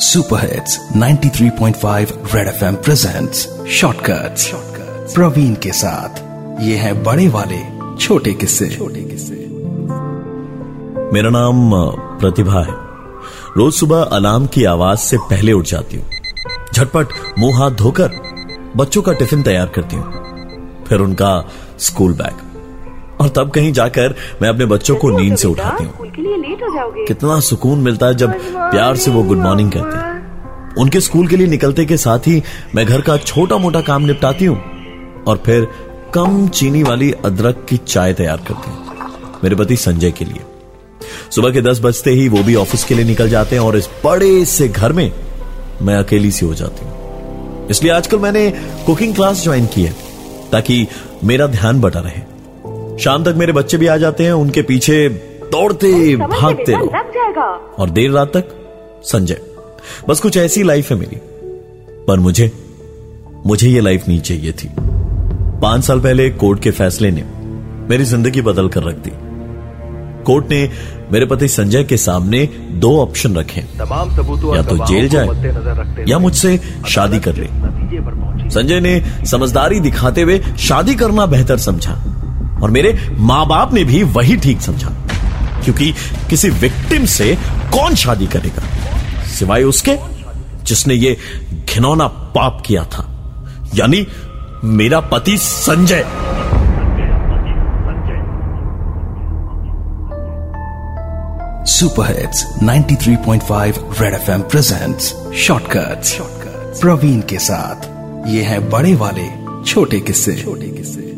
Super hits 93.5 red FM presents shortcuts Praveen के साथ ये है बड़े वाले, छोटे किस्से। छोटे किस्से। मेरा नाम प्रतिभा है। रोज सुबह अलार्म की आवाज़ से पहले उठ जाती हूँ। झटपट मुँह हाथ धोकर बच्चों का टिफ़िन तैयार करती हूँ। फिर उनका स्कूल बैग। और तब कहीं जाकर मैं अपने बच्चों को नींद से उठाती हूँ। कितना सुकून मिलता है जब प्यार से वो गुड मॉर्निंग कहते हैं। उनके स्कूल के लिए निकलते के साथ ही मैं घर का छोटा मोटा काम निपटाती हूँ और फिर कम चीनी वाली अदरक की चाय तैयार करती हूँ मेरे पति संजय के लिए। सुबह के दस बजते ही वो भी ऑफ़िस के लिए निकल जाते हैं और इस बड़े से घर में मैं अकेली सी हो जाती हूँ। इसलिए आजकल मैंने कुकिंग क्लास ज्वाइन की है ताकि मेरा ध्यान बटा रहे। शाम तक मेरे बच्चे भी आ जाते हैं उनके पीछे दौड़ते भागते रहो। और देर रात तक संजय। बस कुछ ऐसी लाइफ है मेरी। पर मुझे मुझे ये लाइफ नहीं चाहिए थी। पाँच साल पहले कोर्ट के फैसले ने मेरी ज़िंदगी बदल कर रख दी। कोर्ट ने मेरे पति संजय के सामने दो ऑप्शन रखे। तमाम सबूतों या तो जेल जाए या मुझसे शादी कर ले। संजय ने समझदारी दिखाते हुए शादी करना बेहतर समझा। और मेरे माँ बाप ने भी वही ठीक समझा। क्योंकि किसी विक्टिम से कौन शादी करेगा? सिवाय उसके, जिसने ये घिनौना पाप किया था। यानी मेरा पति Sanjay. Super hits 93.5 red FM presents shortcuts. Praveen के साथ, ये है बड़े वाले छोटे किस्से। छोटे किस्से।